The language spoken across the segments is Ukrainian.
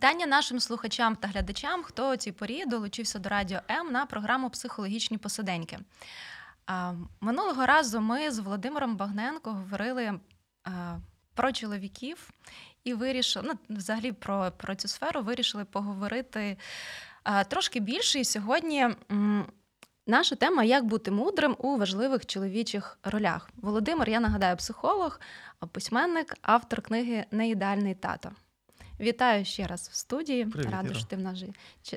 Вітання нашим слухачам та глядачам, хто у цій порі долучився до Радіо М на програму Психологічні посиденьки. Минулого разу ми з Володимиром Багненко говорили про чоловіків і вирішили, ну, взагалі про, про цю сферу вирішили поговорити трошки більше. І сьогодні наша тема як бути мудрим у важливих чоловічих ролях. Володимир, я нагадаю, психолог, письменник, автор книги Неідеальний тато. Вітаю ще раз в студії. Привіт, Рада, що ти в нас же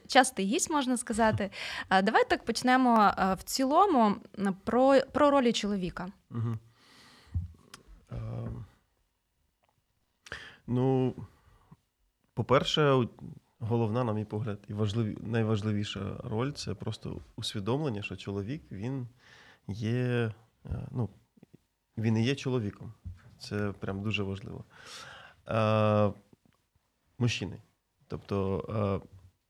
частий гість, можна сказати. Давай так почнемо в цілому про, про ролі чоловіка. Угу. Е, ну, по-перше, головна, на мій погляд, і важливі, найважливіша роль це просто усвідомлення, що чоловік він є, е, ну, він і є чоловіком. Це прям дуже важливо. Е, мужчини. Тобто, е,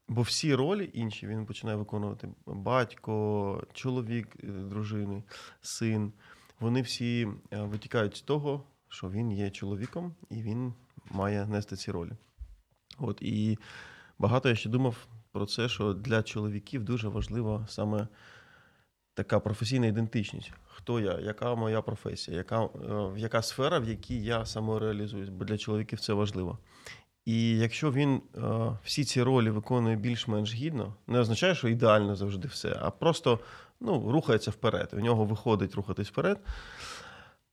бо всі ролі інші він починає виконувати батько, чоловік е, дружини, син. Вони всі е, витікають з того, що він є чоловіком і він має нести ці ролі. От і багато я ще думав про це, що для чоловіків дуже важлива саме така професійна ідентичність. Хто я, яка моя професія, яка, яка сфера, в якій я самореалізуюсь, бо для чоловіків це важливо. І якщо він е, всі ці ролі виконує більш-менш гідно, не означає, що ідеально завжди все, а просто ну, рухається вперед. У нього виходить рухатись вперед,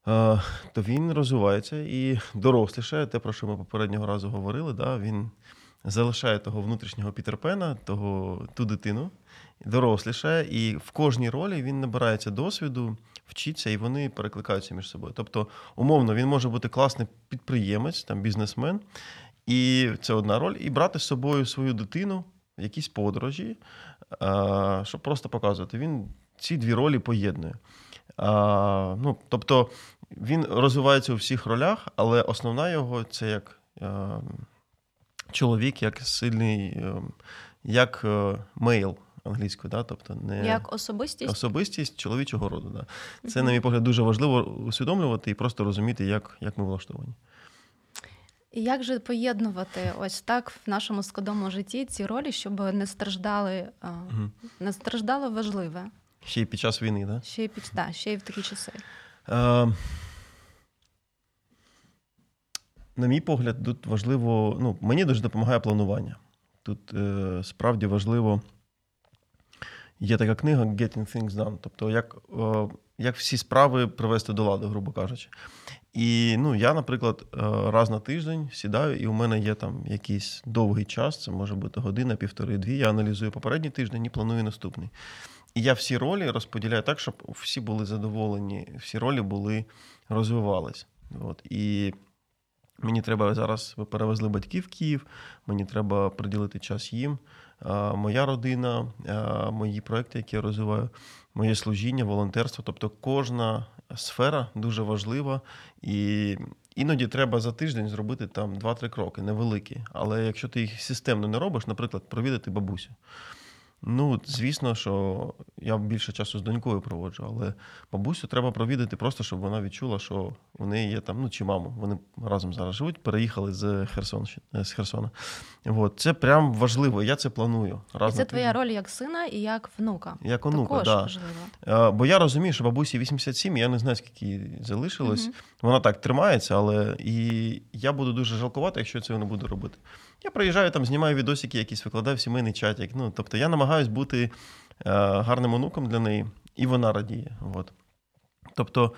е, то він розвивається і дорослішає, те, про що ми попереднього разу говорили, да, він залишає того внутрішнього Пітерпена, того, ту дитину, дорослішає, і в кожній ролі він набирається досвіду, вчиться, і вони перекликаються між собою. Тобто, умовно, він може бути класний підприємець, там, бізнесмен, і це одна роль, і брати з собою свою дитину в якісь подорожі, щоб просто показувати. Він ці дві ролі поєднує. Ну, тобто він розвивається у всіх ролях, але основна його це як чоловік, як сильний, е, як мейл англійською, да? тобто не Як особистість, особистість чоловічого роду. Да. Це, на мій погляд, дуже важливо усвідомлювати і просто розуміти, як, як ми влаштовані. І як же поєднувати ось так в нашому складному житті ці ролі, щоб не страждали, Мгм. не страждало важливе, Ще й під час війни, да? ще й під да, ще й в такі часи. Е, на мій погляд, тут важливо, ну, мені дуже допомагає планування. Тут е, справді важливо. Є така книга Getting Things Done. Тобто, як, е, як всі справи привести до ладу, грубо кажучи. І ну, я, наприклад, е, раз на тиждень сідаю, і у мене є там якийсь довгий час, це може бути година, півтори-дві. Я аналізую попередній тиждень і планую наступний. І я всі ролі розподіляю так, щоб всі були задоволені, всі ролі були розвивались. От. І мені треба зараз ви перевезли батьків в Київ, мені треба приділити час їм. Моя родина, мої проекти, які я розвиваю, моє служіння, волонтерство. Тобто кожна сфера дуже важлива. І іноді треба за тиждень зробити там 2-3 кроки, невеликі. Але якщо ти їх системно не робиш, наприклад, провідати бабусю. Ну, звісно, що я більше часу з донькою проводжу, але бабусю треба провідати просто, щоб вона відчула, що у неї є там, ну чи маму. Вони разом зараз живуть, переїхали з Херсонщини з Херсона. От, це прям важливо. Я це планую. Раз І це твоя роль як сина і як внука. Як онука, Також да. важливо. Е, Бо я розумію, що бабусі 87, я не знаю, скільки їй залишилось. Мгм. Вона так тримається, але і я буду дуже жалкувати, якщо я цього не буду робити. Я приїжджаю там, знімаю відосики, якісь викладаю в сімейний чатик. Ну, тобто я намагаюсь бути е, гарним онуком для неї, і вона радіє. От. Тобто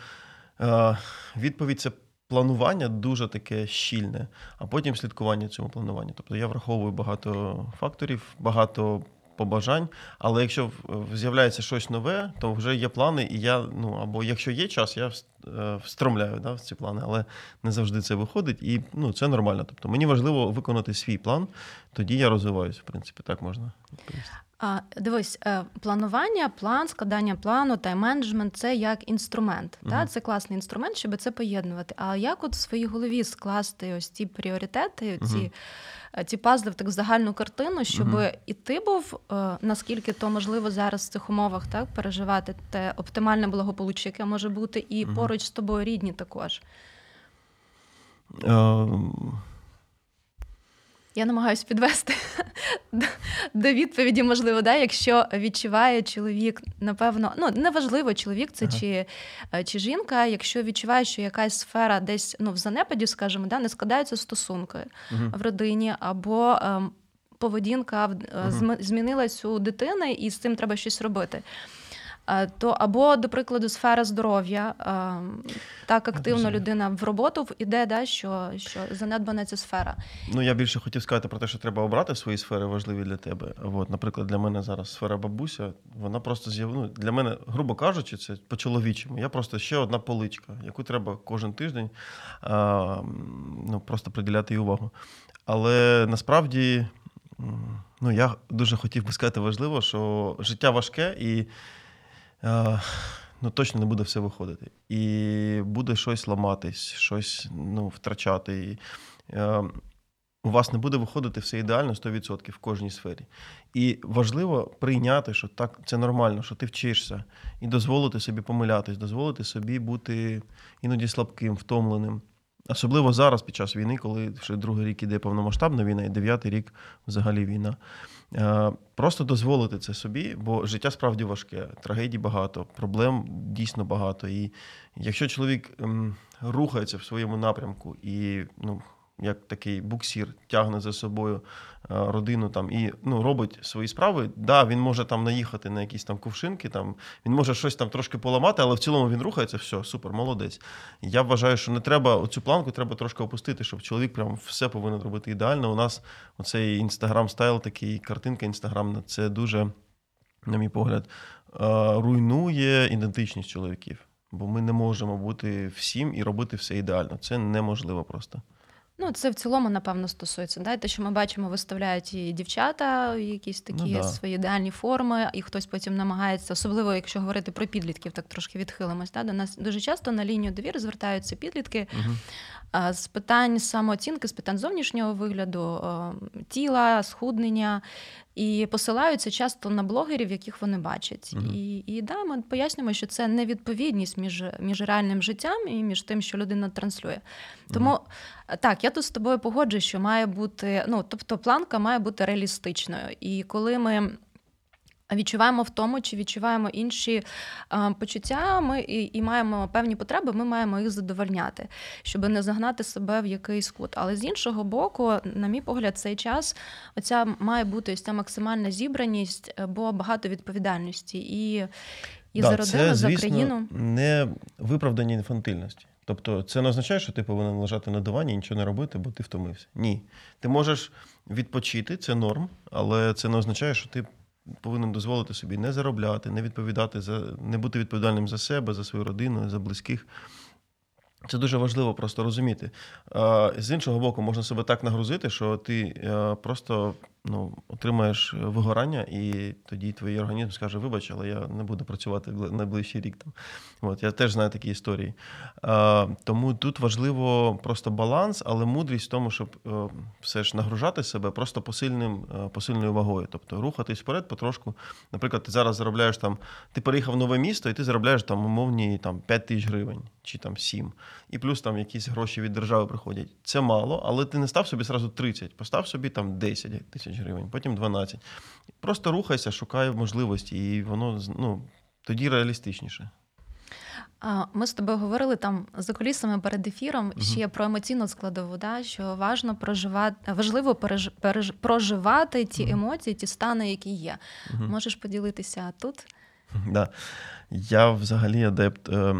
е, відповідь це планування дуже таке щільне, а потім слідкування цьому плануванню. Тобто я враховую багато факторів, багато побажань. Але якщо з'являється щось нове, то вже є плани, і я, ну або якщо є час, я е, встромляю да, в ці плани, але не завжди це виходить, і ну, це нормально. Тобто мені важливо виконати свій план, тоді я розвиваюся, в принципі, так можна відповісти. А, Дивись, е, планування, план, складання плану, тайм-менеджмент це як інструмент. Uh-huh. Та? Це класний інструмент, щоб це поєднувати. А як от в своїй голові скласти ось ці пріоритети, ці uh-huh. ці пазли в так загальну картину, щоб uh-huh. і ти був, е, наскільки то можливо зараз в цих умовах так, переживати те оптимальне благополуччя, яке може бути, і поруч з тобою рідні також. Uh... Я намагаюся підвести до відповіді, можливо, да, якщо відчуває чоловік, напевно, ну неважливо, чоловік це ага. чи е, чи жінка, якщо відчуває, що якась сфера десь ну, в занепаді, скажімо, да, не складаються стосунки угу. в родині, або ем, поведінка угу. змінилась у дитини, і з цим треба щось робити. Е, то або, до прикладу, сфера здоров'я е, так активно людина в роботу іде, да, що що занедбана ця сфера. Ну я більше хотів сказати про те, що треба обрати свої сфери важливі для тебе. От, наприклад, для мене зараз сфера бабуся, вона просто з'явила. Ну, для мене, грубо кажучи, це по-чоловічому. Я просто ще одна поличка, яку треба кожен тиждень а, ну, просто приділяти їй увагу. Але насправді ну, я дуже хотів би сказати важливо, що життя важке і ну, точно не буде все виходити. І буде щось ламатись, щось ну, втрачати. І, е, у вас не буде виходити все ідеально 100% в кожній сфері. І важливо прийняти, що так це нормально, що ти вчишся, і дозволити собі помилятись, дозволити собі бути іноді слабким, втомленим. Особливо зараз, під час війни, коли вже другий рік іде повномасштабна війна, і дев'ятий рік взагалі війна. Е, просто дозволити це собі, бо життя справді важке, трагедій багато, проблем дійсно багато. І якщо чоловік ем, рухається в своєму напрямку і ну, як такий буксір тягне за собою е, родину там і ну, робить свої справи. Да, він може там наїхати на якісь там кувшинки, там він може щось там трошки поламати, але в цілому він рухається, все, супер, молодець. Я вважаю, що не треба оцю планку треба трошки опустити, щоб чоловік прям все повинен робити ідеально. У нас оцей інстаграм стайл, такий картинка інстаграмна, це дуже, на мій погляд, е, руйнує ідентичність чоловіків. Бо ми не можемо бути всім і робити все ідеально. Це неможливо просто. Ну, це в цілому, напевно, стосується. Да? Те, що ми бачимо, виставляють і дівчата якісь такі ну, да. свої ідеальні форми, і хтось потім намагається, особливо якщо говорити про підлітків, так трошки відхилимось. Да? До нас дуже часто на лінію довіри звертаються підлітки угу. З питань самооцінки, з питань зовнішнього вигляду, тіла, схуднення. І посилаються часто на блогерів, яких вони бачать. uh І і да, ми пояснюємо, що це невідповідність між між реальним життям і між тим, що людина транслює. Тому uh так, я тут з тобою погоджую, що має бути, ну тобто планка має бути реалістичною. І коли ми відчуваємо втому чи відчуваємо інші а, почуття, ми і, і маємо певні потреби, ми маємо їх задовольняти, щоб не загнати себе в якийсь кут. Але з іншого боку, на мій погляд, цей час оця має бути ось ця максимальна зібраність, бо багато відповідальності і, і да, за родину, це, за країну. Не виправдання інфантильності. Тобто це не означає, що ти повинен лежати на дивані і нічого не робити, бо ти втомився. Ні. Ти можеш відпочити, це норм, але це не означає, що ти повинен дозволити собі не заробляти, не відповідати за не бути відповідальним за себе, за свою родину, за близьких. Це дуже важливо просто розуміти. З іншого боку, можна себе так нагрузити, що ти е, просто ну, отримаєш вигорання, і тоді твій організм скаже, вибач, але я не буду працювати найближчий рік. Там. От, Я теж знаю такі історії. А, Тому тут важливо просто баланс, але мудрість в тому, щоб е, все ж нагружати себе просто посильним, е, посильною вагою. Тобто рухатись вперед потрошку. Наприклад, ти зараз заробляєш там, ти переїхав в нове місто, і ти заробляєш там умовні там, 5 тисяч гривень чи там 7. І плюс там якісь гроші від держави приходять. Це мало, але ти не став собі зразу 30, постав собі там 10 тисяч тисяч гривень, потім 12. Просто рухайся, шукай можливості, і воно ну, тоді реалістичніше. Ми з тобою говорили там за кулісами перед ефіром uh ще про емоційну складову, да, що важно проживати, важливо переж, переж, проживати ті uh емоції, ті стани, які є. uh Можеш поділитися тут? Да. Я взагалі адепт е,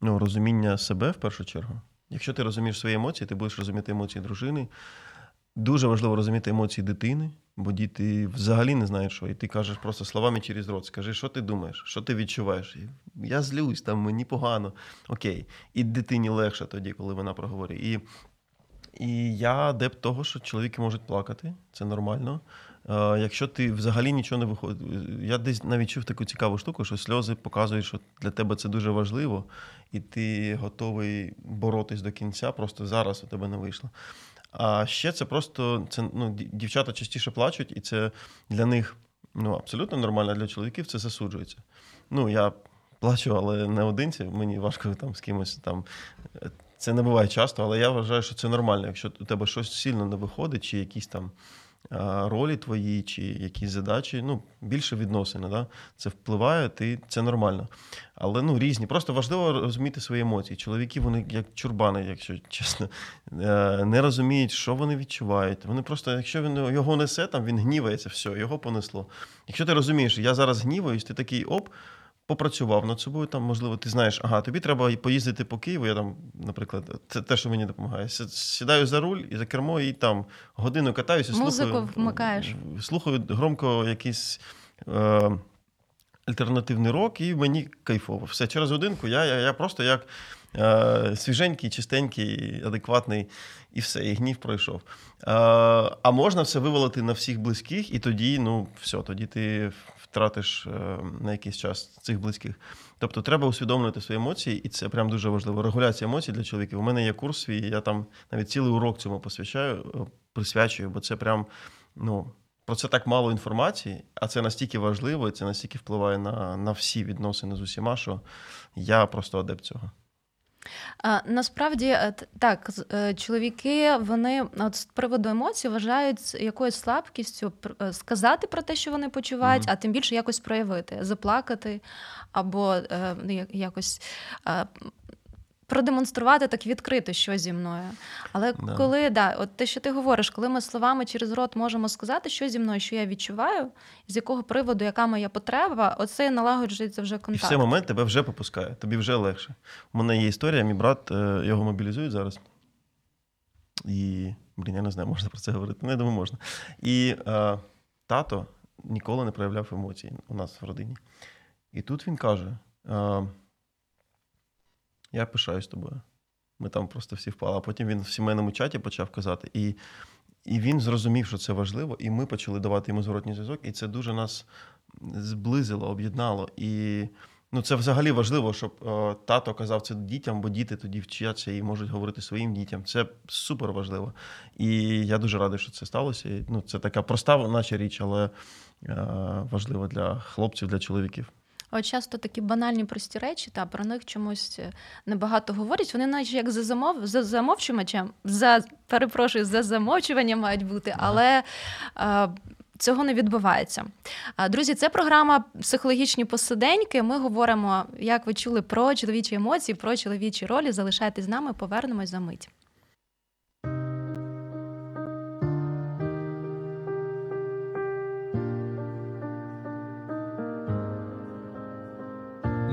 ну, розуміння себе в першу чергу. Якщо ти розумієш свої емоції, ти будеш розуміти емоції дружини, Дуже важливо розуміти емоції дитини, бо діти взагалі не знають, що. І ти кажеш просто словами через рот. Скажи, що ти думаєш, що ти відчуваєш. Я злюсь, там мені погано. Окей. І дитині легше тоді, коли вона проговорює. І І я адепт того, що чоловіки можуть плакати, це нормально. Якщо ти взагалі нічого не виходить, я десь навіть чув таку цікаву штуку, що сльози показують, що для тебе це дуже важливо, і ти готовий боротись до кінця, просто зараз у тебе не вийшло. А ще це просто це ну, дівчата частіше плачуть, і це для них ну, абсолютно нормально, а для чоловіків це засуджується. Ну, я плачу, але не одинці, мені важко там з кимось там. е, Це не буває часто, але я вважаю, що це нормально. Якщо у тебе щось сильно не виходить, чи якісь там ролі твої, чи якісь задачі, ну, більше відносини, да? це впливає, ти, це нормально. Але ну, різні. Просто важливо розуміти свої емоції. Чоловіки, вони як чурбани, якщо чесно, е, не розуміють, що вони відчувають. Вони просто, якщо він його несе, там він гнівається, все, його понесло. Якщо ти розумієш, я зараз гніваюсь, ти такий оп. Попрацював над собою, там, можливо, ти знаєш, ага, тобі треба поїздити по Києву. Я там, наприклад, це те, що мені допомагає. Сідаю за руль і за кермо, і там годину катаюся, Музику слухаю, вмикаєш. слухаю громко якийсь е, альтернативний рок, і мені кайфово. Все, через годинку я, я, я просто як е, свіженький, чистенький, адекватний, і все, і гнів пройшов. Е, а можна все вивалити на всіх близьких, і тоді, ну, все, тоді ти втратиш е, на якийсь час цих близьких. Тобто треба усвідомлювати свої емоції, і це прям дуже важливо. Регуляція емоцій для чоловіків. У мене є курс свій, я там навіть цілий урок цьому посвячаю, е, присвячую, бо це прям, ну. Про це так мало інформації, а це настільки важливо, і це настільки впливає на, на всі відносини з усіма, що я просто адепт цього. Насправді е, так, е, чоловіки вони от з приводу емоцій вважають якоюсь слабкістю е, сказати про те, що вони почувають, Мгм. а тим більше якось проявити, заплакати або як- якось. Продемонструвати так відкрито, що зі мною. Але Да. коли да, от те, що ти говориш, коли ми словами через рот можемо сказати, що зі мною, що я відчуваю, з якого приводу, яка моя потреба, оце налагоджується вже І в цей момент тебе вже попускає, тобі вже легше. У мене є історія, мій брат е, його мобілізують зараз. І, блін, я не знаю, можна про це говорити. Ну, я думаю, можна. І е, тато ніколи не проявляв емоцій у нас в родині. І тут він каже: е, Я пишаюсь тобою. Ми там просто всі впали. А потім він в сімейному чаті почав казати. І, і він зрозумів, що це важливо, і ми почали давати йому зворотній зв'язок, і це дуже нас зблизило, об'єднало. І ну, це взагалі важливо, щоб е, тато казав це дітям, бо діти тоді вчаться і можуть говорити своїм дітям. Це супер важливо. І я дуже радий, що це сталося. І, ну, це така проста, наче річ, але е, важлива для хлопців, для чоловіків. От часто такі банальні прості речі, та про них чомусь е, небагато говорять. Вони наче як за замов за замовчувачем, за перепрошую, за замовчуванням мають бути, але е, цього не відбувається. Друзі, це програма психологічні посиденьки. Ми говоримо, як ви чули, про чоловічі емоції, про чоловічі ролі. Залишайтесь з нами, повернемось за мить.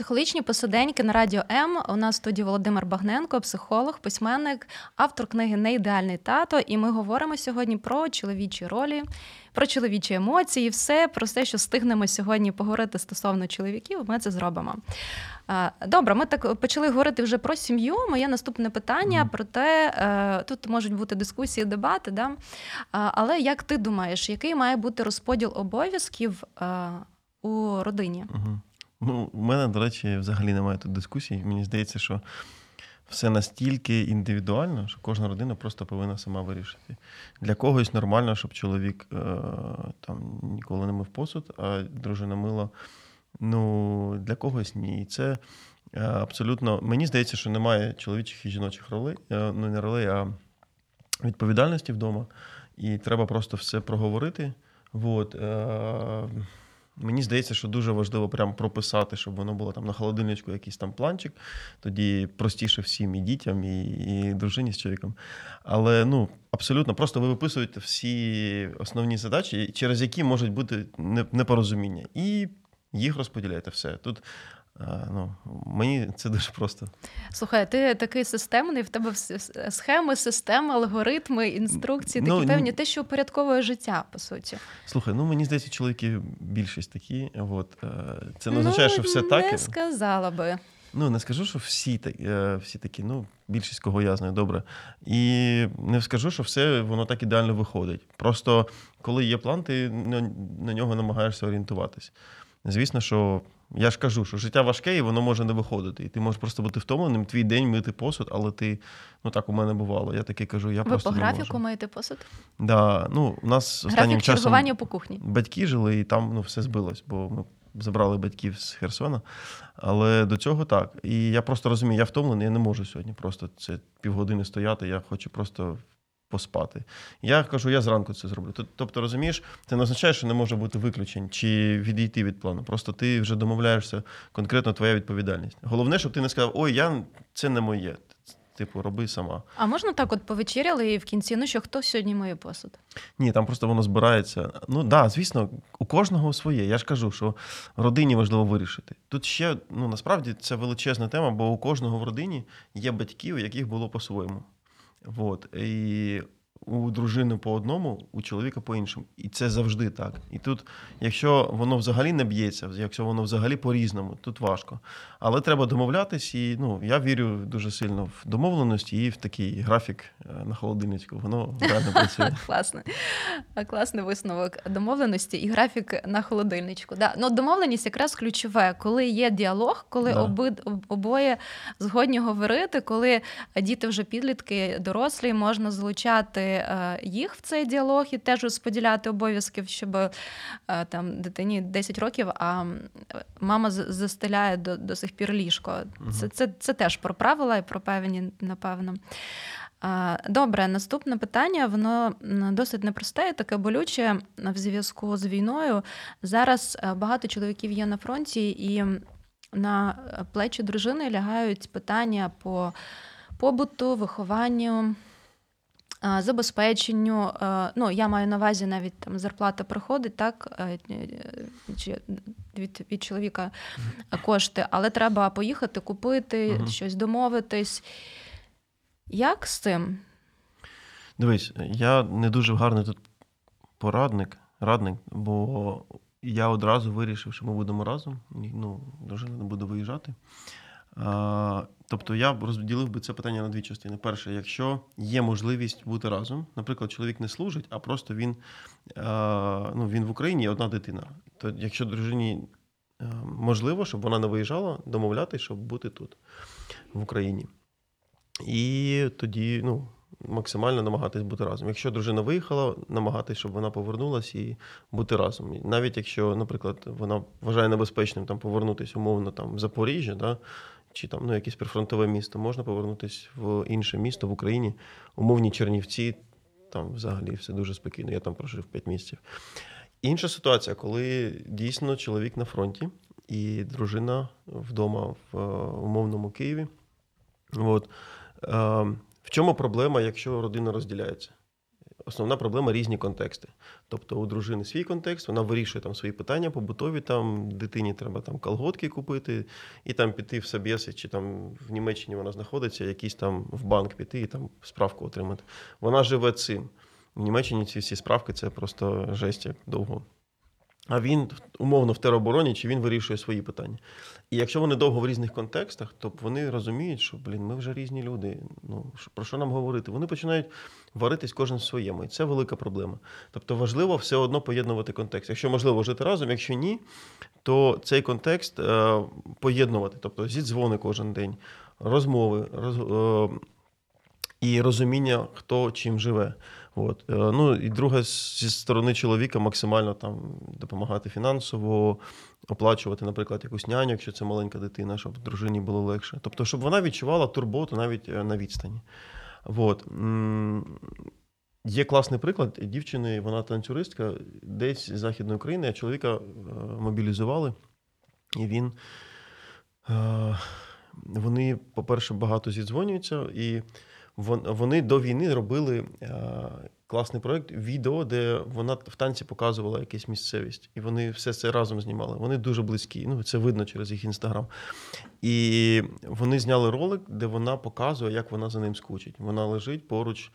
Психологічні посиденьки на радіо М. У нас в студії Володимир Багненко, психолог, письменник, автор книги Неідеальний тато. І ми говоримо сьогодні про чоловічі ролі, про чоловічі емоції, все про все, що стигнемо сьогодні поговорити стосовно чоловіків. Ми це зробимо. Добре, ми так почали говорити вже про сім'ю. Моє наступне питання про те, е, тут можуть бути дискусії, дебати, да? Але як ти думаєш, який має бути розподіл обов'язків е, у родині? Угу. Ну, у мене, до речі, взагалі немає тут дискусій. Мені здається, що все настільки індивідуально, що кожна родина просто повинна сама вирішити. Для когось нормально, щоб чоловік е, там ніколи не мив посуд, а дружина мила. Ну, для когось ні. Це е, абсолютно. Мені здається, що немає чоловічих і жіночих ролей, е, ну не ролей, а відповідальності вдома. І треба просто все проговорити. Вот. Мені здається, що дуже важливо прям прописати, щоб воно було там на холодильничку якийсь там планчик. Тоді простіше всім і дітям, і, і дружині з чоловіком. Але ну, абсолютно, просто ви виписуєте всі основні задачі, через які можуть бути непорозуміння. І їх розподіляєте все. Тут Ну, Мені це дуже просто. Слухай, ти такий системний, в тебе схеми, системи, алгоритми, інструкції, такі ну, певні, те, що упорядковує життя, по суті. Слухай, ну мені здається, чоловіки більшість такі. От. Е, це не означає, ну, що все не так. Не сказала би. Ну, не скажу, що всі е, всі такі, ну, більшість кого я знаю, добре. І не скажу, що все воно так ідеально виходить. Просто коли є план, ти на нього намагаєшся орієнтуватись. Звісно, що я ж кажу, що життя важке і воно може не виходити. І ти можеш просто бути втомленим, твій день мити посуд, але ти, ну так у мене бувало. Я таки кажу, я Ви просто. по не графіку можу. маєте посуд? Да, ну, у нас Графік останнім часом чергування по кухні. Батьки жили, і там ну, все збилось, бо ми забрали батьків з Херсона. Але до цього так. І я просто розумію, я втомлений, я не можу сьогодні. Просто це півгодини стояти. Я хочу просто поспати. Я кажу, я зранку це зроблю. Тобто, розумієш, це не означає, що не може бути виключень чи відійти від плану. Просто ти вже домовляєшся конкретно твоя відповідальність. Головне, щоб ти не сказав, ой, я це не моє. Типу, роби сама. А можна так, от повечеряли і в кінці, ну що хто сьогодні має посуд? Ні, там просто воно збирається. Ну да, звісно, у кожного своє. Я ж кажу, що родині важливо вирішити. Тут ще ну насправді це величезна тема, бо у кожного в родині є батьки, у яких було по-своєму. Вот. І у дружини по одному, у чоловіка по іншому. І це завжди так. І тут, якщо воно взагалі не б'ється, якщо воно взагалі по-різному, тут важко. Але треба домовлятись, і ну, я вірю дуже сильно в домовленості і в такий графік е, на холодильничку. Воно реально працює. Класний. Класний висновок домовленості і графік на холодильничку. Да. Ну, Домовленість якраз ключове, коли є діалог, коли да. оби, обоє згодні говорити, коли діти вже підлітки, дорослі, можна залучати е, їх в цей діалог і теж розподіляти обов'язків, щоб е, там дитині 10 років, а мама застеляє до до сих пір ліжко. Угу. Це, це, Це теж про правила і про певні, напевно. Добре, наступне питання, воно досить непросте, і таке болюче в зв'язку з війною. Зараз е, багато чоловіків є на фронті, і на плечі дружини лягають питання по побуту, вихованню. Забезпеченню, ну я маю на увазі навіть там зарплата приходить, так е, чи від від чоловіка кошти, але треба поїхати, купити, угу. щось домовитись. Як з цим? Дивись, я не дуже гарний тут порадник, радник, бо я одразу вирішив, що ми будемо разом. Ну, дружина не буде виїжджати. Тобто я б розділив би це питання на дві частини. Перше, якщо є можливість бути разом, наприклад, чоловік не служить, а просто він ну, він в Україні одна дитина. То якщо дружині можливо, щоб вона не виїжджала, домовлятися, щоб бути тут, в Україні. І тоді ну, максимально намагатись бути разом. Якщо дружина виїхала, намагатись, щоб вона повернулася і бути разом. Навіть якщо, наприклад, вона вважає небезпечним там повернутися умовно там в Запоріжжя, да, чи там ну, якесь прифронтове місто, можна повернутися в інше місто в Україні, умовні Чернівці, там взагалі все дуже спокійно. Я там прожив 5 місяців. Інша ситуація, коли дійсно чоловік на фронті і дружина вдома в е, умовному Києві. От. В чому проблема, якщо родина розділяється? Основна проблема різні контексти. Тобто у дружини свій контекст, вона вирішує там свої питання побутові, там дитині треба там колготки купити, і там піти в Сабєси, чи там в Німеччині вона знаходиться, якийсь там в банк піти і там справку отримати. Вона живе цим. В Німеччині ці всі справки це просто жесть як довго. А він умовно в теробороні, чи він вирішує свої питання. І якщо вони довго в різних контекстах, то вони розуміють, що блін, ми вже різні люди. Ну про що нам говорити? Вони починають варитись кожен в своєму, і це велика проблема. Тобто важливо все одно поєднувати контекст. Якщо можливо жити разом, якщо ні, то цей контекст е, поєднувати, тобто зідзвони кожен день, розмови роз, е, і розуміння, хто чим живе. От. Е, ну і друге, зі сторони чоловіка максимально там допомагати фінансово, оплачувати, наприклад, якусь няню, якщо це маленька дитина, щоб дружині було легше. Тобто, щоб вона відчувала турботу навіть е, на відстані. От. Є класний приклад дівчини, вона танцюристка, десь з Західної України, а чоловіка е, мобілізували, і він. Вони, по-перше, багато зідзвонюються, і вони до війни робили е, класний проєкт, відео, де вона в танці показувала якусь місцевість. І вони все це разом знімали. Вони дуже близькі. Ну, це видно через їх інстаграм. І вони зняли ролик, де вона показує, як вона за ним скучить. Вона лежить поруч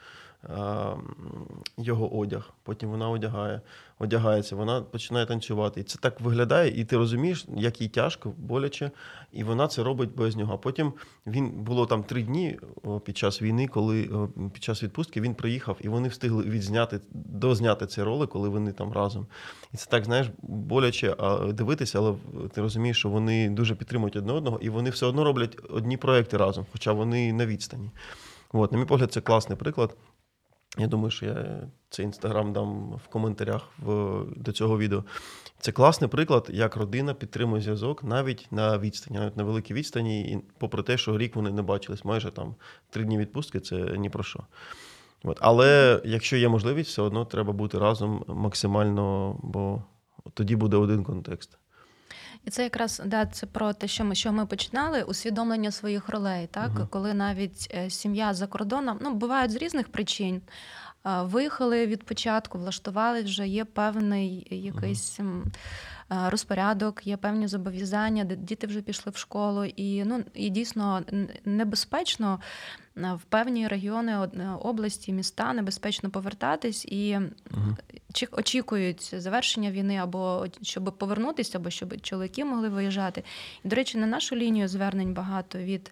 його одяг. Потім вона одягає, одягається, вона починає танцювати. І це так виглядає, і ти розумієш, як їй тяжко, боляче, і вона це робить без нього. А потім він було там три дні під час війни, коли під час відпустки він приїхав, і вони встигли відзняти дозняти цей ролик, коли вони там разом. І це так, знаєш, боляче дивитися, але ти розумієш, що вони дуже підтримують одне одного, і вони все одно роблять одні проекти разом, хоча вони на відстані. От, на мій погляд, це класний приклад. Я думаю, що я цей інстаграм дам в коментарях в, до цього відео. Це класний приклад, як родина підтримує зв'язок навіть на відстані, навіть на великій відстані, і попри те, що рік вони не бачились, майже там три дні відпустки це ні про що. От. Але якщо є можливість, все одно треба бути разом максимально, бо тоді буде один контекст. І це якраз да, це про те, що ми що ми починали, усвідомлення своїх ролей, так? Uh коли навіть е, сім'я за кордоном ну бувають з різних причин. Виїхали від початку, влаштували вже є певний якийсь розпорядок, є певні зобов'язання, діти вже пішли в школу, і ну і дійсно небезпечно в певні регіони області, міста небезпечно повертатись і угу. очікують завершення війни, або щоб повернутися, або щоб чоловіки могли виїжджати. І, до речі, на нашу лінію звернень багато від,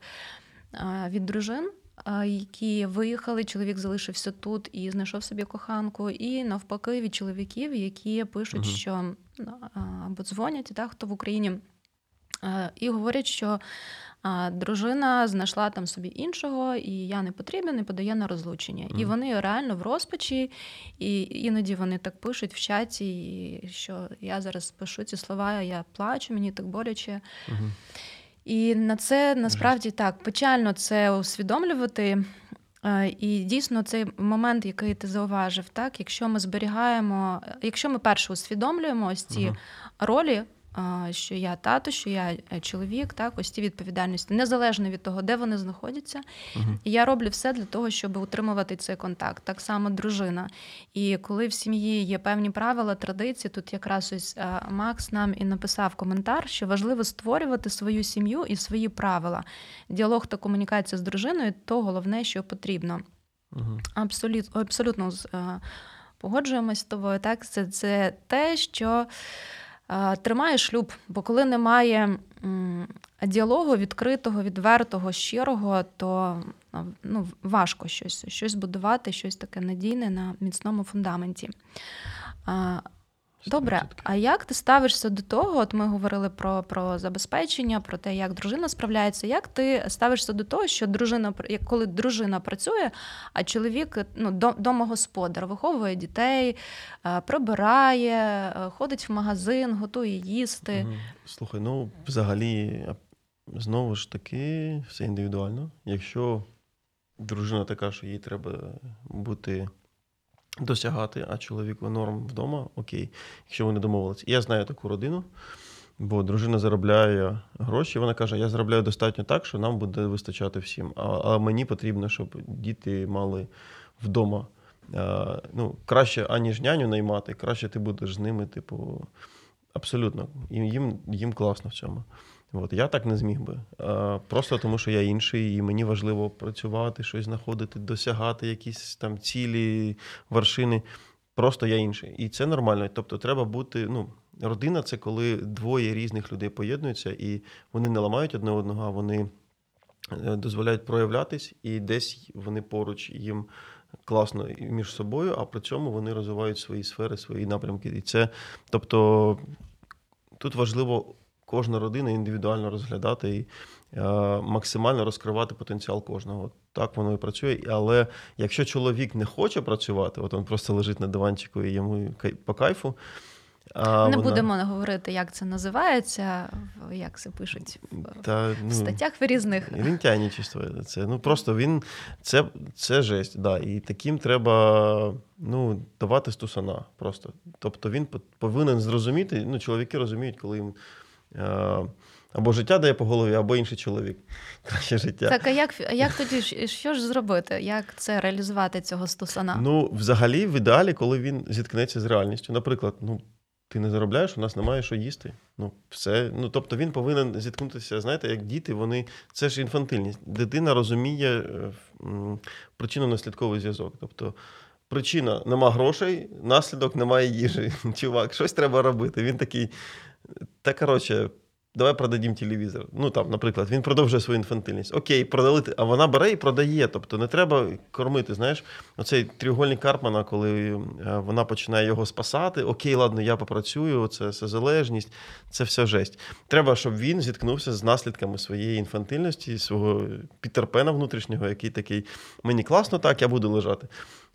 від дружин. Які виїхали, чоловік залишився тут і знайшов собі коханку, і навпаки від чоловіків, які пишуть, uh що або дзвонять, так, хто в Україні, і говорять, що а дружина знайшла там собі іншого, і я не потрібен, і подає на розлучення. Mm. І вони реально в розпачі, і іноді вони так пишуть в чаті, що я зараз пишу ці слова, я плачу, мені так боляче. Mm-hmm. І на це насправді так печально це усвідомлювати. І дійсно цей момент, який ти зауважив, так якщо ми зберігаємо, якщо ми перше усвідомлюємо ось ці uh-huh. ролі що я тато, що я е, чоловік, так ось ті відповідальності, незалежно від того, де вони знаходяться. uh І я роблю все для того, щоб утримувати цей контакт. Так само дружина. І коли в сім'ї є певні правила, традиції, тут якраз ось е, Макс нам і написав коментар, що важливо створювати свою сім'ю і свої правила. Діалог та комунікація з дружиною то головне, що потрібно. uh Абсолютно абсолютно е, погоджуємось з тобою. Так, це, це те, що тримає шлюб, бо коли немає діалогу відкритого, відвертого, щирого, то ну, важко щось щось будувати, щось таке надійне на міцному фундаменті. Добре, а як ти ставишся до того? От ми говорили про про забезпечення, про те, як дружина справляється. Як ти ставишся до того, що дружина коли дружина працює, а чоловік ну, домогосподар, виховує дітей, е, прибирає, е, ходить в магазин, готує їсти? Слухай, ну взагалі, знову ж таки, все індивідуально. Якщо дружина така, що їй треба бути досягати, а чоловіку норм вдома, окей, якщо вони домовилися. Я знаю таку родину, бо дружина заробляє гроші. Вона каже: Я заробляю достатньо так, що нам буде вистачати всім. А, а мені потрібно, щоб діти мали вдома. А, ну, Краще, аніж няню наймати, краще ти будеш з ними, типу, абсолютно. Їм, їм класно в цьому. От, Я так не зміг би. Просто тому, що я інший, і мені важливо працювати, щось знаходити, досягати якісь там цілі, вершини. Просто я інший. І це нормально. Тобто, треба бути. ну, Родина це коли двоє різних людей поєднуються, і вони не ламають одне одного, а вони е, дозволяють проявлятись, і десь вони поруч їм класно між собою, а при цьому вони розвивають свої сфери, свої напрямки. І це, тобто, тут важливо кожна родина індивідуально розглядати і е, максимально розкривати потенціал кожного. Так воно і працює. Але якщо чоловік не хоче працювати, от він просто лежить на диванчику і йому по кайфу. А Не вона- будемо говорити, як це називається, як це пишуть в, Та, в ну, статтях різних. Лінтянічество. Це ну просто він це, це жесть. Да. І таким треба ну, давати стусана. Просто. Тобто він повинен зрозуміти. Ну, чоловіки розуміють, коли їм або життя дає по голові, або інший чоловік. Краще життя. Так, а як, а як тоді що ж зробити? Як це реалізувати цього стусана? Ну, взагалі, в ідеалі, коли він зіткнеться з реальністю. Наприклад, ну. Ти не заробляєш, у нас немає що їсти. Ну, все. Ну, тобто він повинен зіткнутися, знаєте, як діти, вони це ж інфантильність. Дитина розуміє е, м, причинно-наслідковий зв'язок. Тобто, причина нема грошей, наслідок немає їжі. Чувак, щось треба робити. Він такий. Та коротше, давай продадім телевізор. Ну там, наприклад, він продовжує свою інфантильність. Окей, продали, а вона бере і продає. Тобто не треба кормити. Знаєш, оцей тріугольник Карпмана, коли е, вона починає його спасати. Окей, ладно, я попрацюю, це все залежність, це все жесть. Треба, щоб він зіткнувся з наслідками своєї інфантильності, свого Пітерпена внутрішнього, який такий: мені класно так, я буду лежати.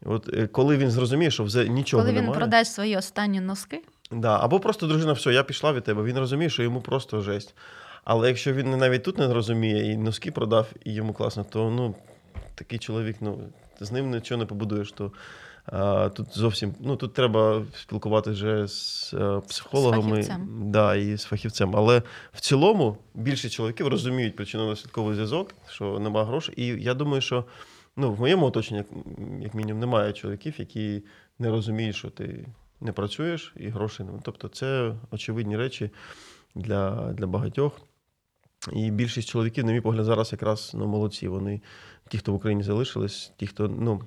От е, коли він зрозуміє, що вже нічого Коли він немає. продасть свої останні носки, Да. Або просто дружина, все, я пішла від тебе. Він розуміє, що йому просто жесть. Але якщо він навіть тут не розуміє і носки продав, і йому класно, то ну, такий чоловік, ну, з ним нічого не побудуєш. То, а, тут зовсім ну, тут треба спілкуватися вже з е, психологами фахівцем. Да, і з фахівцем. Але в цілому більшість чоловіків розуміють причинно-наслідковий зв'язок, що нема грошей. І я думаю, що ну, в моєму оточенні, як, як мінімум, немає чоловіків, які не розуміють, що ти не працюєш і грошей немає. Тобто це очевидні речі для, для багатьох. І більшість чоловіків, на мій погляд, зараз якраз ну, молодці. Вони ті, хто в Україні залишились, ті, хто ну,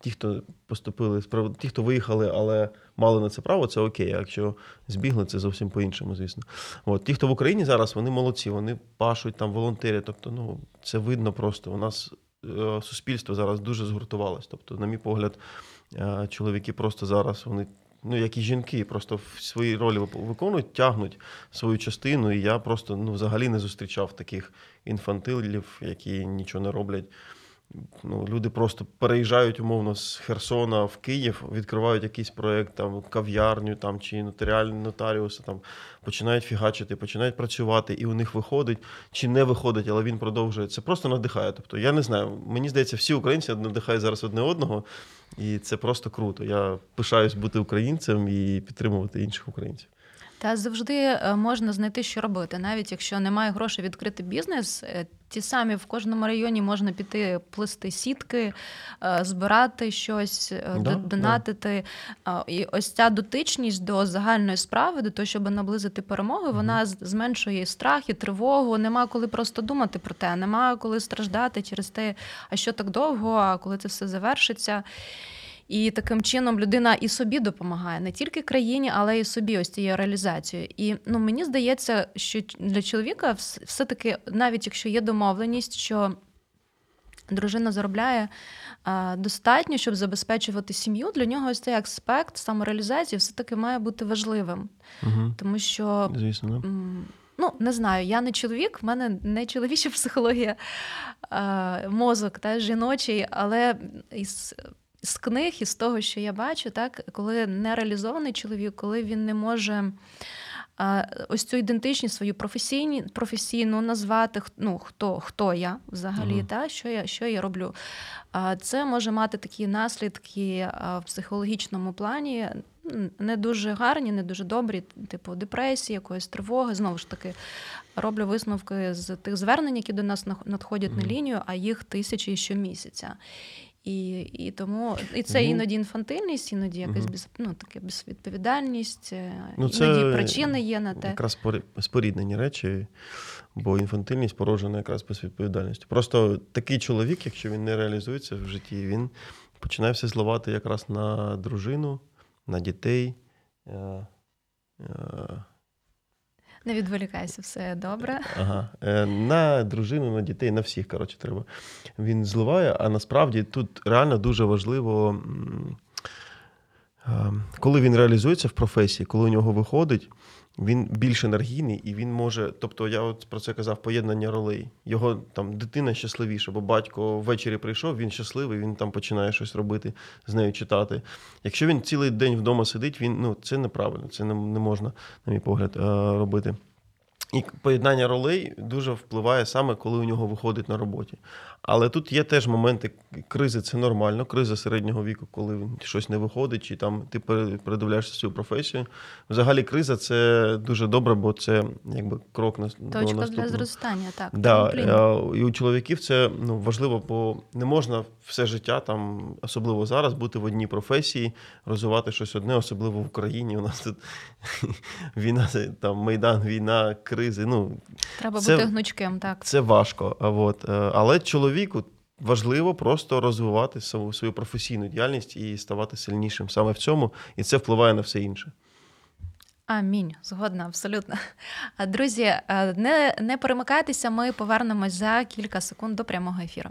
ті, хто поступили, ті, хто виїхали, але мали на це право, це окей. А якщо збігли, це зовсім по-іншому, звісно. От ті, хто в Україні зараз, вони молодці, вони пашуть там волонтерять. Тобто, ну це видно просто. У нас е, суспільство зараз дуже згуртувалось. Тобто, на мій погляд, е, чоловіки просто зараз вони. Ну, як і жінки, просто в свої ролі виконують, тягнуть свою частину. І я просто ну, взагалі не зустрічав таких інфантилів, які нічого не роблять. Ну, люди просто переїжджають умовно з Херсона в Київ, відкривають якийсь проєкт, там, кав'ярню там, чи нотаріальні нотаріуси, там, починають фігачити, починають працювати, і у них виходить, чи не виходить, але він продовжує. Це просто надихає. Тобто, я не знаю, мені здається, всі українці надихають зараз одне одного, і це просто круто. Я пишаюсь бути українцем і підтримувати інших українців. Та завжди е, можна знайти, що робити. Навіть якщо немає грошей відкрити бізнес, е, ті самі в кожному районі можна піти плести сітки, е, збирати щось, е, Да, донатити. А, І ось ця дотичність до загальної справи, до того, щоб наблизити перемогу, вона з- зменшує страх і тривогу. Нема коли просто думати про те, нема коли страждати через те, а що так довго, а коли це все завершиться. І таким чином людина і собі допомагає не тільки країні, але й собі ось цією реалізацією. І ну мені здається, що для чоловіка все-таки, навіть якщо є домовленість, що дружина заробляє а, достатньо, щоб забезпечувати сім'ю, для нього ось цей аспект самореалізації все-таки має бути важливим. Угу. Тому що Звісно, да. Ну, не знаю, я не чоловік, в мене не чоловіча психологія, а, мозок та, жіночий, але із, з книг, із того, що я бачу, так, коли нереалізований чоловік, коли він не може а, ось цю ідентичність свою професійні, професійну назвати, ну, хто, хто я взагалі, Мгм. та, що, я, що я роблю. А, Це може мати такі наслідки а, в психологічному плані, не дуже гарні, не дуже добрі, типу депресії, якоїсь тривоги. Знову ж таки, роблю висновки з тих звернень, які до нас надходять на лінію, а їх тисячі щомісяця. І, і тому і це Ну, іноді інфантильність, іноді якась мгм. без, ну, таке безвідповідальність, е, Ну, іноді причини є на те. Якраз спорі- споріднені речі, бо інфантильність породжена якраз безвідповідальністю. Просто такий чоловік, якщо він не реалізується в житті, він починає все зливати якраз на дружину, на дітей. е, е, Не відволікайся, все добре. Ага. Е, На дружину, на дітей, на всіх, коротше, треба. Він зливає, а насправді тут реально дуже важливо, е, коли він реалізується в професії, коли у нього виходить, він більш енергійний і він може. Тобто, я от про це казав, поєднання ролей. Його там дитина щасливіша, бо батько ввечері прийшов, він щасливий, він там починає щось робити, з нею читати. Якщо він цілий день вдома сидить, він ну це неправильно, це не, не можна, на мій погляд, е, робити. І поєднання ролей дуже впливає саме, коли у нього виходить на роботі. Але тут є теж моменти кризи, це нормально, криза середнього віку, коли щось не виходить, чи там ти передивляєшся свою професію. Взагалі, криза це дуже добре, бо це якби крок на Точка до наступного. для зростання. Так, да, е, і у чоловіків це ну, важливо, бо не можна все життя, там, особливо зараз, бути в одній професії, розвивати щось одне, особливо в Україні. У нас тут війна, там майдан, війна, кризи. Ну, Треба це, бути гнучким, так. Це важко. От. Е, але чоловіку важливо просто розвивати свою професійну діяльність і ставати сильнішим саме в цьому, і це впливає на все інше. Амінь, згодна, абсолютно. Друзі, е, не не перемикайтеся, ми повернемось за кілька секунд до прямого ефіру.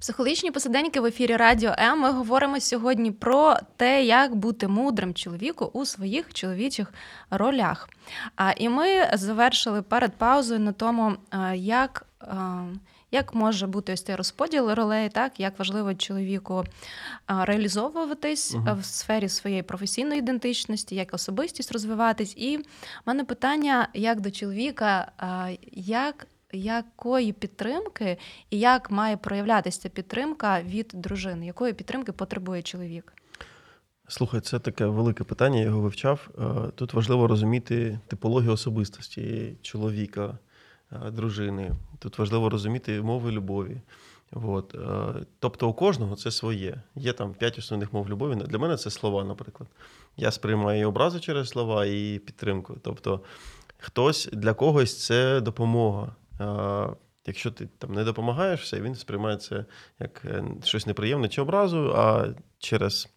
Психологічні посиденьки в ефірі Радіо М. Ми говоримо сьогодні про те, як бути мудрим чоловіку у своїх чоловічих ролях. А і ми завершили перед паузою на тому, як як може бути ось цей розподіл ролей, так як важливо чоловіку реалізовуватись uh в сфері своєї професійної ідентичності, як особистість розвиватись. І в мене питання як до чоловіка, як якої підтримки і як має проявлятися підтримка від дружини? Якої підтримки потребує чоловік? Слухай, це таке велике питання, я його вивчав. Тут важливо розуміти типологію особистості чоловіка, дружини. Тут важливо розуміти мови любові. От. Тобто у кожного це своє. Є там п'ять основних мов любові. Для мене це слова, наприклад. Я сприймаю і образи через слова і підтримку. Тобто, хтось для когось це допомога. Якщо ти там не допомагаєш, все, він сприймає це як е, щось неприємне чи образу, а через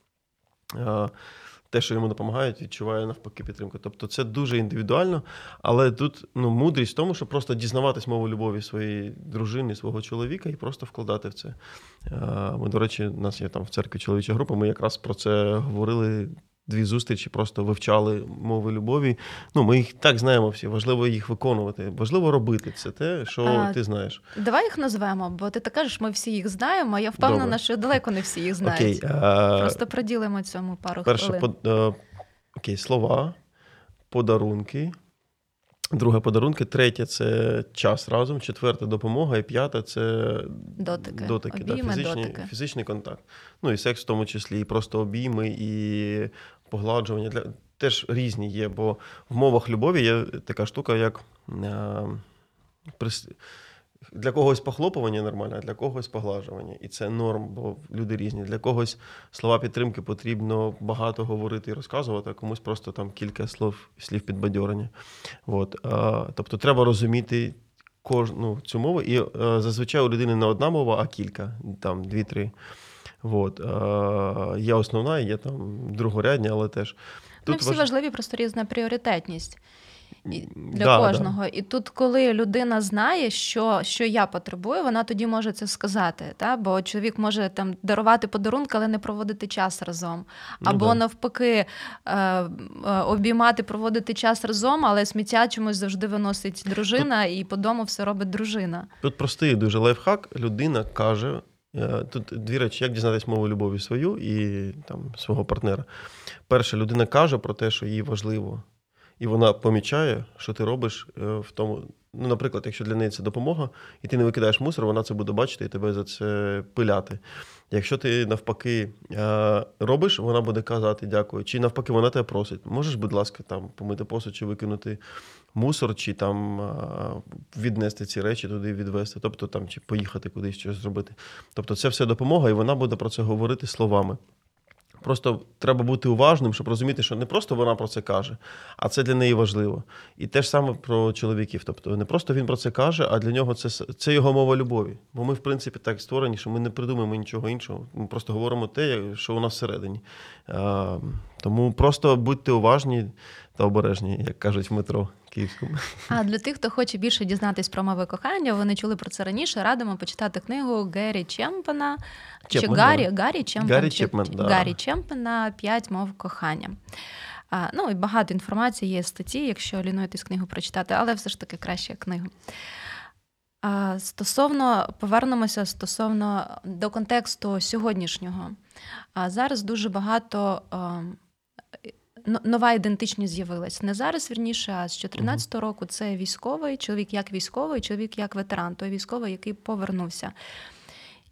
те, що йому допомагають, відчуває навпаки підтримку. Тобто це дуже індивідуально, але тут ну, мудрість в тому, щоб просто дізнаватись мову любові своєї дружини, свого чоловіка і просто вкладати в це. Ми, до речі, у нас є там в церкві чоловіча група, ми якраз про це говорили дві зустрічі, просто вивчали мови любові. Ну, Ми їх так знаємо всі, важливо їх виконувати, важливо робити це те, що а, ти знаєш. Давай їх назвемо, бо ти так кажеш, ми всі їх знаємо, а я впевнена, Добре. що далеко не всі їх знають. Окей, а... Просто приділимо цьому пару Перше, хвилин. По, окей, слова, подарунки. Друге подарунки, третє це час разом, четверте допомога, і п'яте це дотики, дотики обійми, да, фізичний, дотики. фізичний контакт. Ну і секс в тому числі, і просто обійми, і погладжування. Для... Теж різні є, бо в мовах любові є така штука, як. Е, для когось похлопування нормальне, а для когось поглажування. І це норм, бо люди різні. Для когось слова підтримки потрібно багато говорити і розказувати, а комусь просто там кілька слов слів підбадьорення. От. Тобто треба розуміти кожну ну, цю мову. І е, зазвичай у людини не одна мова, а кілька, там дві-три. От. Є основна, є там другорядні, але теж. Тут ну, всі важ... важливі, просто різна пріоритетність для да, кожного. Да. І тут, коли людина знає, що що я потребую, вона тоді може це сказати. Та? Бо чоловік може там дарувати подарунки, але не проводити час разом. Ну Або да. навпаки е, е, обіймати, проводити час разом, але сміття чомусь завжди виносить дружина, тут, і по дому все робить дружина. Тут простий дуже лайфхак. Людина каже. Е, тут дві речі, як дізнатися мову любові свою і там свого партнера. Перше, людина каже про те, що їй важливо і вона помічає, що ти робиш е, в тому. Ну, наприклад, якщо для неї це допомога, і ти не викидаєш мусор, вона це буде бачити і тебе за це пиляти. Якщо ти навпаки е, робиш, вона буде казати дякую. Чи навпаки, вона тебе просить. Можеш, будь ласка, там помити посуд, чи викинути мусор, чи там е, віднести ці речі туди, відвести, тобто там чи поїхати кудись щось зробити. Тобто, це все допомога, і вона буде про це говорити словами. Просто треба бути уважним, щоб розуміти, що не просто вона про це каже, а це для неї важливо. І те ж саме про чоловіків. Тобто не просто він про це каже, а для нього це це його мова любові. Бо ми, в принципі, так створені, що ми не придумаємо нічого іншого. Ми просто говоримо те, що у нас всередині. Тому просто будьте уважні та обережні, як кажуть в метро київському. А для тих, хто хоче більше дізнатись про мови кохання, вони чули про це раніше. Радимо почитати книгу Гері Чемпена чи Гаррі да. Гаррі Чемпен, Гаррі Чемпен, да. Гаррі Чемпена П'ять мов кохання. А, Ну і багато інформації є статті, якщо лінуєтесь книгу прочитати, але все ж таки краще книгу. А, Стосовно повернемося стосовно до контексту сьогоднішнього. А зараз дуже багато нова ідентичність з'явилась. Не зараз вірніше, а з 2014 року це військовий, чоловік як військовий, чоловік як ветеран, той військовий, який повернувся.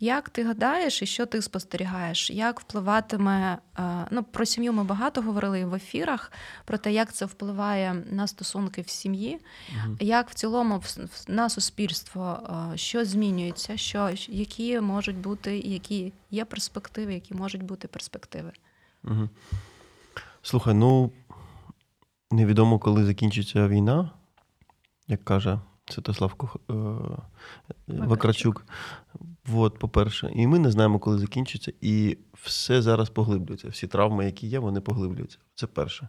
Як ти гадаєш і що ти спостерігаєш? Як впливатиме е, ну про сім'ю? Ми багато говорили в ефірах про те, як це впливає на стосунки в сім'ї, угу. як в цілому на суспільство, е, що змінюється, що які можуть бути, які є перспективи, які можуть бути перспективи? Угу. Слухай, ну невідомо, коли закінчиться війна, як каже Святослав Кох... Е, Вакрачук. От, по-перше, і ми не знаємо, коли закінчиться, і все зараз поглиблюється. Всі травми, які є, вони поглиблюються. Це перше.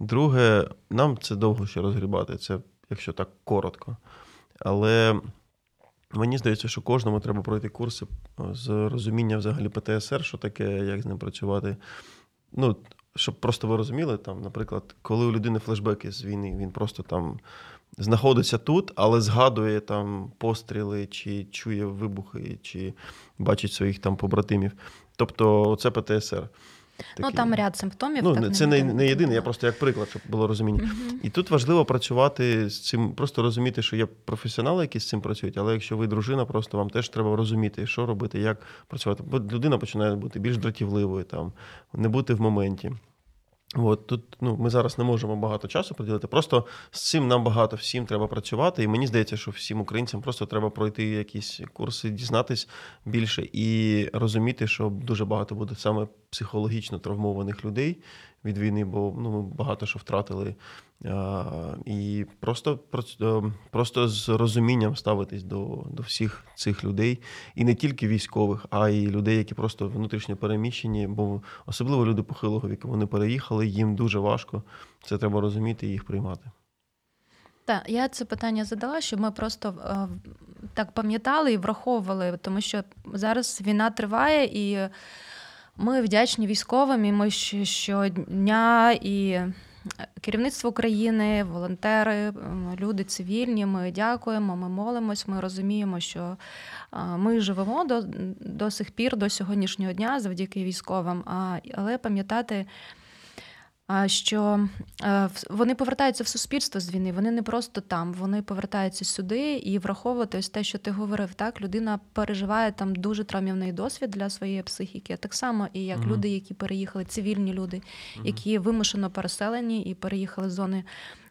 Друге, нам це довго ще розгрібати, це якщо так коротко. Але мені здається, що кожному треба пройти курси з розуміння взагалі ПТСР, що таке, як з ним працювати. Ну, щоб просто ви розуміли, там, наприклад, коли у людини флешбеки з війни, він просто там знаходиться тут, але згадує там постріли, чи чує вибухи, чи бачить своїх там побратимів. Тобто, це ПТСР. Такий. Ну там ряд симптомів. Ну, так Це не не єдине, я просто як приклад, щоб було розуміння. Uh-huh. І тут важливо працювати з цим, просто розуміти, що є професіонали, які з цим працюють, але якщо ви дружина, просто вам теж треба розуміти, що робити, як працювати. Бо людина починає бути більш дратівливою, там, не бути в моменті. От тут ну, ми зараз не можемо багато часу приділити. Просто з цим нам багато всім треба працювати. І мені здається, що всім українцям просто треба пройти якісь курси, дізнатись більше і розуміти, що дуже багато буде саме психологічно травмованих людей від війни, бо ну, ми багато що втратили. І просто е, просто з розумінням ставитись до до всіх цих людей, і не тільки військових, а й людей, які просто внутрішньо переміщені, бо особливо люди похилого віку, вони переїхали, їм дуже важко. Це треба розуміти і їх приймати. Так, я це питання задала, щоб ми просто е, так пам'ятали і враховували, тому що зараз війна триває і. Ми вдячні військовим, і ми щодня і керівництво України, волонтери, люди цивільні. Ми дякуємо, ми молимось, ми розуміємо, що ми живемо до до сих пір, до сьогоднішнього дня завдяки військовим. Але пам'ятати що е, вони повертаються в суспільство з війни, вони не просто там, вони повертаються сюди і враховувати ось те, що ти говорив, так людина переживає там дуже травмівний досвід для своєї психіки, так само і як угу. люди, які переїхали, цивільні люди, угу. які вимушено переселені і переїхали з зони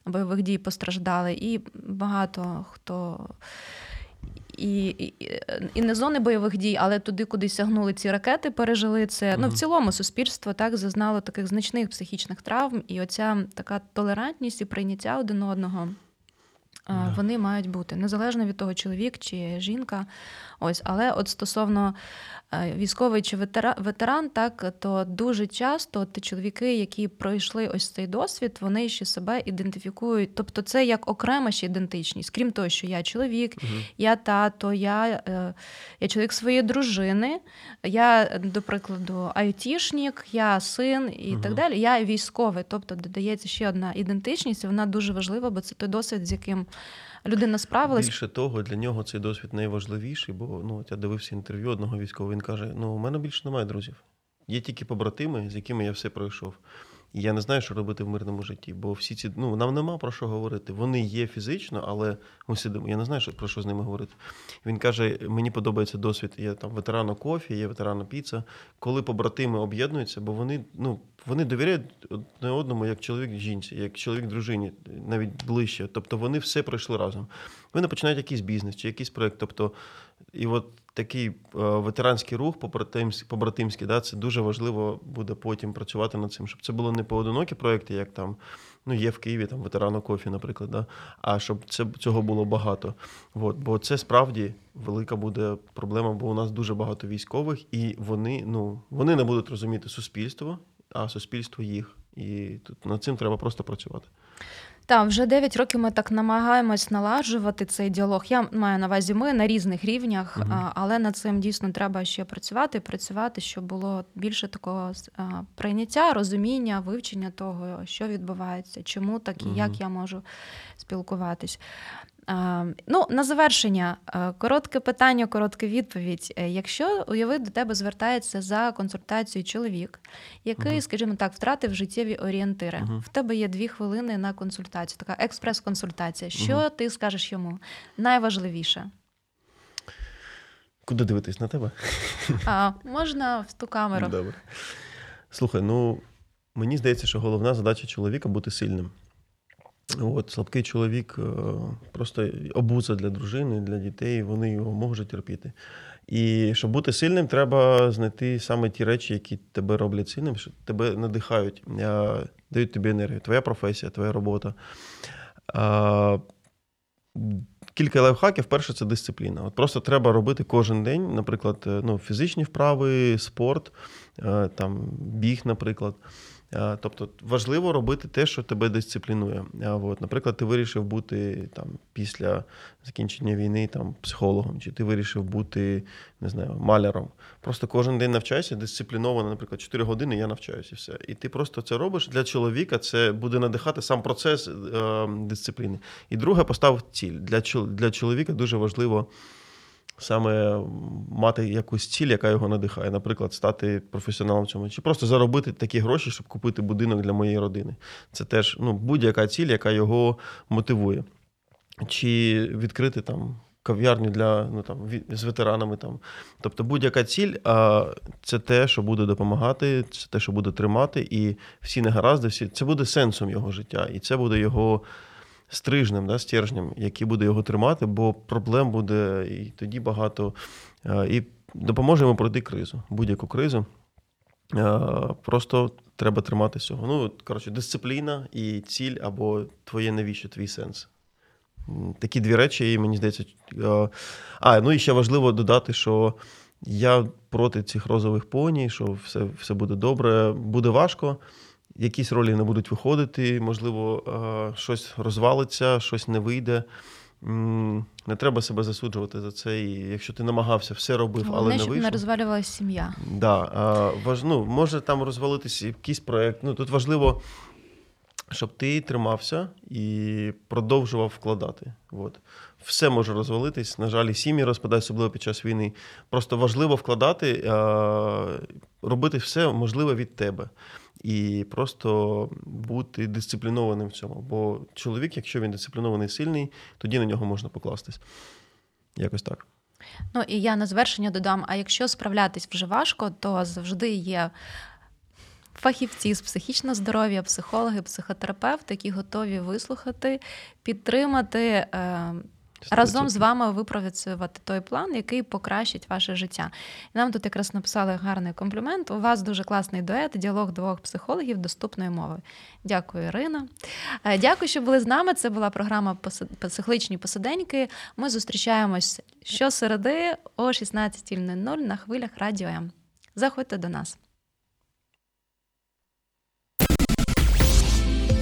бойових дій, постраждали, і багато хто і, і і, не зони бойових дій, але туди, куди сягнули ці ракети, пережили це. Ну в цілому суспільство так зазнало таких значних психічних травм, і оця така толерантність і прийняття один одного. Вони мають бути незалежно від того, чоловік чи жінка. Ось, але от стосовно Е, військовий чи ветеран, так то дуже часто ті чоловіки, які пройшли ось цей досвід, вони ще себе ідентифікують. Тобто, це як окрема ще ідентичність. Крім того, що я чоловік, угу. я тато, я е, я чоловік своєї дружини, я, до прикладу, айтішнік, я син і угу. так далі. Я військовий. Тобто додається ще одна ідентичність, і вона дуже важлива, бо це той досвід, з яким людина справилась. Більше того, для нього цей досвід найважливіший, бо ну, я дивився інтерв'ю одного військового, він каже: ну, у мене більше немає друзів. Є тільки побратими, з якими я все пройшов. І я не знаю, що робити в мирному житті, бо всі ці ну нам нема про що говорити. Вони є фізично, але ми сидимо. Я не знаю, що про що з ними говорити. Він каже: мені подобається досвід. Є там ветерана кофі, є ветерана піца, коли побратими об'єднуються, бо вони ну вони довіряють одне одному як чоловік жінці, як чоловік дружині, навіть ближче. Тобто вони все пройшли разом. Вони починають якийсь бізнес чи якийсь проект. Тобто, і от такий е, ветеранський рух побратимський, побратимський, да, це дуже важливо буде потім працювати над цим, щоб це було не поодинокі проекти, як там ну, є в Києві там ветерану кофі, наприклад, да, а щоб це, цього було багато. От, бо це справді велика буде проблема, бо у нас дуже багато військових, і вони, ну, вони не будуть розуміти суспільство, а суспільство їх. І тут над цим треба просто працювати. Так, вже 9 років ми так намагаємось наладжувати цей діалог. Я маю на увазі ми на різних рівнях, а, але над цим дійсно треба ще працювати, працювати, щоб було більше такого прийняття, розуміння, вивчення того, що відбувається, чому так і Мгм. як я можу спілкуватись. Ну, на завершення, е, коротке питання, коротка відповідь. Е, Якщо уяви, до тебе звертається за консультацією чоловік, який, Мгм. скажімо так, втратив життєві орієнтири, Мгм. в тебе є дві хвилини на консультацію, така експрес-консультація. Що Мгм. ти скажеш йому? Найважливіше. Куди дивитись на тебе? А, можна в ту камеру. Добре. Слухай, ну мені здається, що головна задача чоловіка бути сильним. От, слабкий чоловік е, просто обуза для дружини, для дітей, вони його можуть терпіти. І щоб бути сильним, треба знайти саме ті речі, які тебе роблять сильним, що тебе надихають, е, дають тобі енергію. Твоя професія, твоя робота. Кілька лайфхаків. Перше, це дисципліна. От просто треба робити кожен день, наприклад, е, ну, фізичні вправи, спорт, там, біг, наприклад. Е, Тобто важливо робити те, що тебе дисциплінує. А От, наприклад, ти вирішив бути там після закінчення війни там, психологом, чи ти вирішив бути не знаю, маляром. Просто кожен день навчайся, дисципліновано, наприклад, 4 години я навчаюся і все. І ти просто це робиш для чоловіка. Це буде надихати сам процес е, дисципліни. І друге, постав ціль. Для, чол- для чоловіка дуже важливо саме мати якусь ціль, яка його надихає. Наприклад, стати професіоналом в цьому, чи просто заробити такі гроші, щоб купити будинок для моєї родини. Це теж ну, будь-яка ціль, яка його мотивує. Чи відкрити там. Кав'ярню для ну там з ветеранами там. Тобто будь-яка ціль, а це те, що буде допомагати, це те, що буде тримати, і всі негаразди, всі це буде сенсом його життя, і це буде його стрижнем, да, стержнем, який буде його тримати, бо проблем буде і тоді багато. Е, І допоможе йому пройти кризу, будь-яку кризу. Е, Просто треба тримати цього. Ну, коротше, дисципліна і ціль, або твоє навіщо, твій сенс. Такі дві речі, і мені здається. е, А, ну і ще важливо додати, що я проти цих розових поні, що все, все буде добре, буде важко. Якісь ролі не будуть виходити, можливо, е, щось розвалиться, щось не вийде. Не треба себе засуджувати за це. І якщо ти намагався, все робив, але не щоб не розвалювалася сім'я. Да, а, важ, ну, може там розвалитися якийсь проект. Ну, тут важливо, щоб ти тримався і продовжував вкладати. От. Все може розвалитись. На жаль, і сім'ї розпадаються, особливо під час війни. Просто важливо вкладати, робити все можливе від тебе. І просто бути дисциплінованим в цьому. Бо чоловік, якщо він дисциплінований сильний, тоді на нього можна покластись. Якось так. Ну і я на завершення додам: а якщо справлятись вже важко, то завжди є фахівці з психічного здоров'я, психологи, психотерапевти, які готові вислухати, підтримати. е, Разом з вами випрацювати той план, який покращить ваше життя. І нам тут якраз написали гарний комплімент. У вас дуже класний дует, діалог двох психологів доступною мовою. Дякую, Ірина. Е, Дякую, що були з нами. Це була програма «Поси- «Психологічні посиденьки. Ми зустрічаємось щосереди о 16.00 на хвилях Радіо М. Заходьте до нас.